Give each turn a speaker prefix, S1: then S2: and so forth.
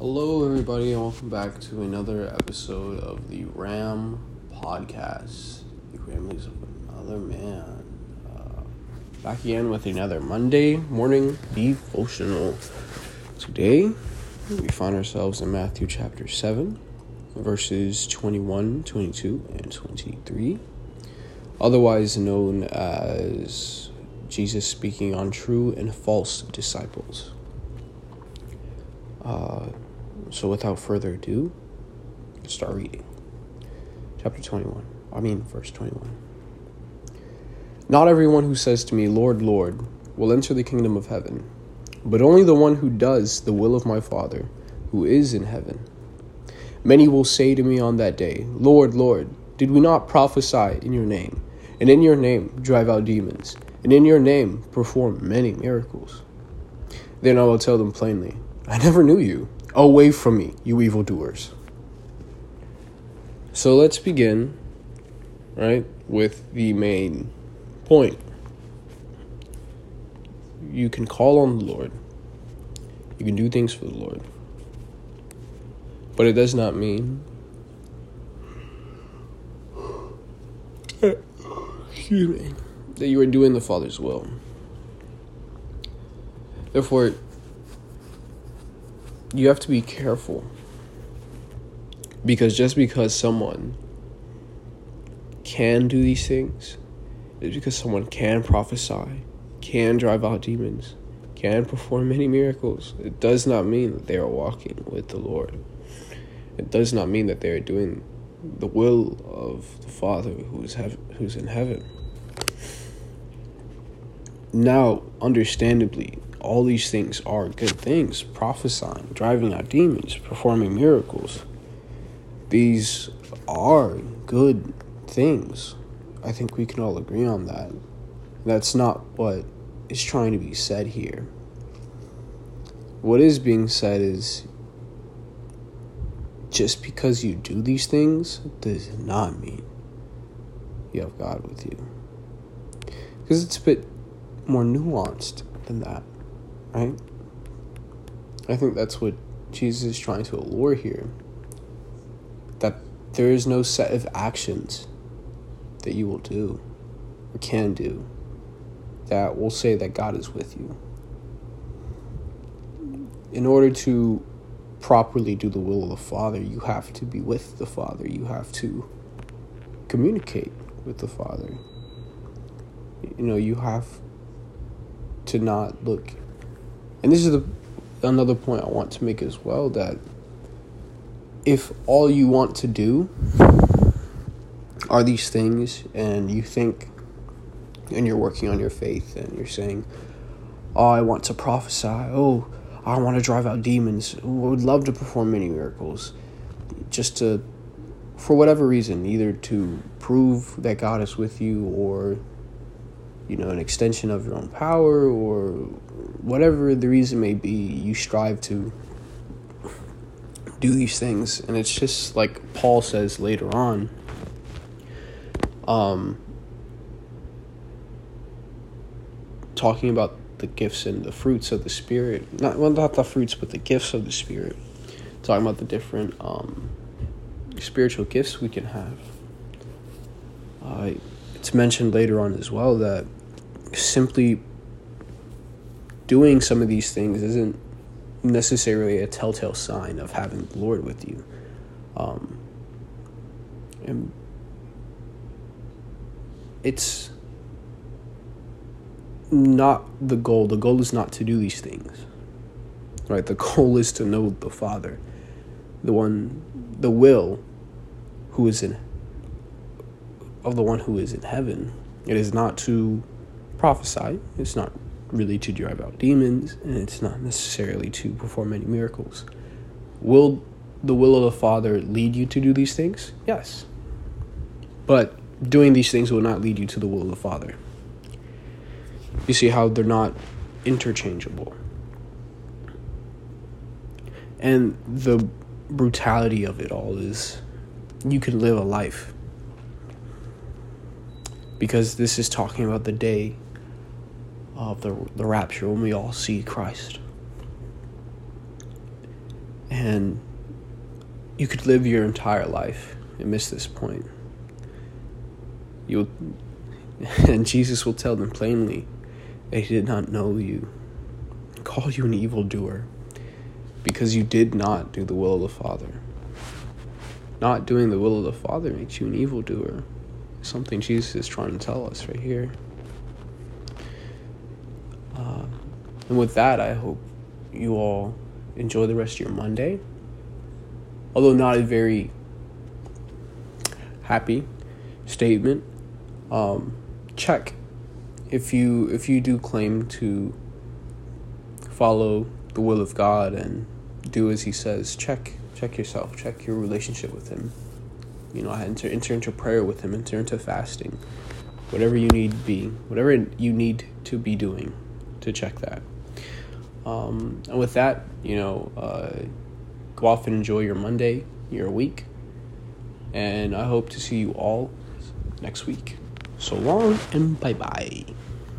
S1: Hello, everybody, and welcome back to another episode of the Ram Podcast, the Ramblings of Another Man. Uh, back again with another Monday morning devotional. Today, we find ourselves in Matthew chapter 7, verses 21, 22, and 23, otherwise known as Jesus speaking on true and false disciples. Uh, so without further ado, start reading. Chapter 21. I mean, verse 21. Not everyone who says to me, Lord, Lord, will enter the kingdom of heaven, but only the one who does the will of my Father who is in heaven. Many will say to me on that day, Lord, Lord, did we not prophesy in your name, and in your name drive out demons, and in your name perform many miracles? Then I will tell them plainly, I never knew you. Away from me, you evildoers. So let's begin, right, with the main point. You can call on the Lord, you can do things for the Lord, but it does not mean. Excuse me. That you are doing the Father's will. Therefore, you have to be careful. Because just because someone can do these things is because someone can prophesy can drive out demons can perform many miracles it does not mean that they are walking with the lord. It does not mean that they are doing the will of the father who is who's in heaven. Now understandably all these things are good things prophesying, driving out demons, performing miracles. These are good things. I think we can all agree on that. That's not what is trying to be said here. What is being said is just because you do these things does not mean you have God with you. Because it's a bit more nuanced than that right? I think that's what Jesus is trying to allure here. That there is no set of actions that you will do or can do that will say that God is with you. In order to properly do the will of the Father, you have to be with the Father. You have to communicate with the Father. You know, you have to not look and this is the another point I want to make as well that if all you want to do are these things and you think and you're working on your faith and you're saying, Oh, I want to prophesy. Oh, I want to drive out demons. I would love to perform many miracles. Just to, for whatever reason, either to prove that God is with you or, you know, an extension of your own power or whatever the reason may be, you strive to do these things. And it's just like Paul says later on. Um, talking about the gifts and the fruits of the spirit not well not the fruits but the gifts of the spirit talking about the different um, spiritual gifts we can have uh, it's mentioned later on as well that simply doing some of these things isn't necessarily a telltale sign of having the Lord with you. Um, and it's not the goal. The goal is not to do these things. Right? The goal is to know the Father, the one, the will, who is in, of the one who is in heaven. It is not to prophesy. It's not really to drive out demons, and it's not necessarily to perform any miracles. Will the will of the Father lead you to do these things? Yes. But doing these things will not lead you to the will of the Father. You see how they're not interchangeable. And the brutality of it all is you can live a life. Because this is talking about the day of the, the rapture when we all see Christ. And you could live your entire life and miss this point. You'll and Jesus will tell them plainly that he did not know you, call you an evildoer, because you did not do the will of the Father. Not doing the will of the Father makes you an evildoer. Something Jesus is trying to tell us right here. Uh, and with that, I hope you all enjoy the rest of your Monday. Although not a very happy statement, um, check if you if you do claim to follow the will of God and do as He says. Check check yourself. Check your relationship with Him. You know, enter enter into prayer with Him. Enter into fasting. Whatever you need be, whatever you need to be doing, to check that. Um, and with that, you know, uh, go off and enjoy your Monday, your week, and I hope to see you all next week. So long and bye bye.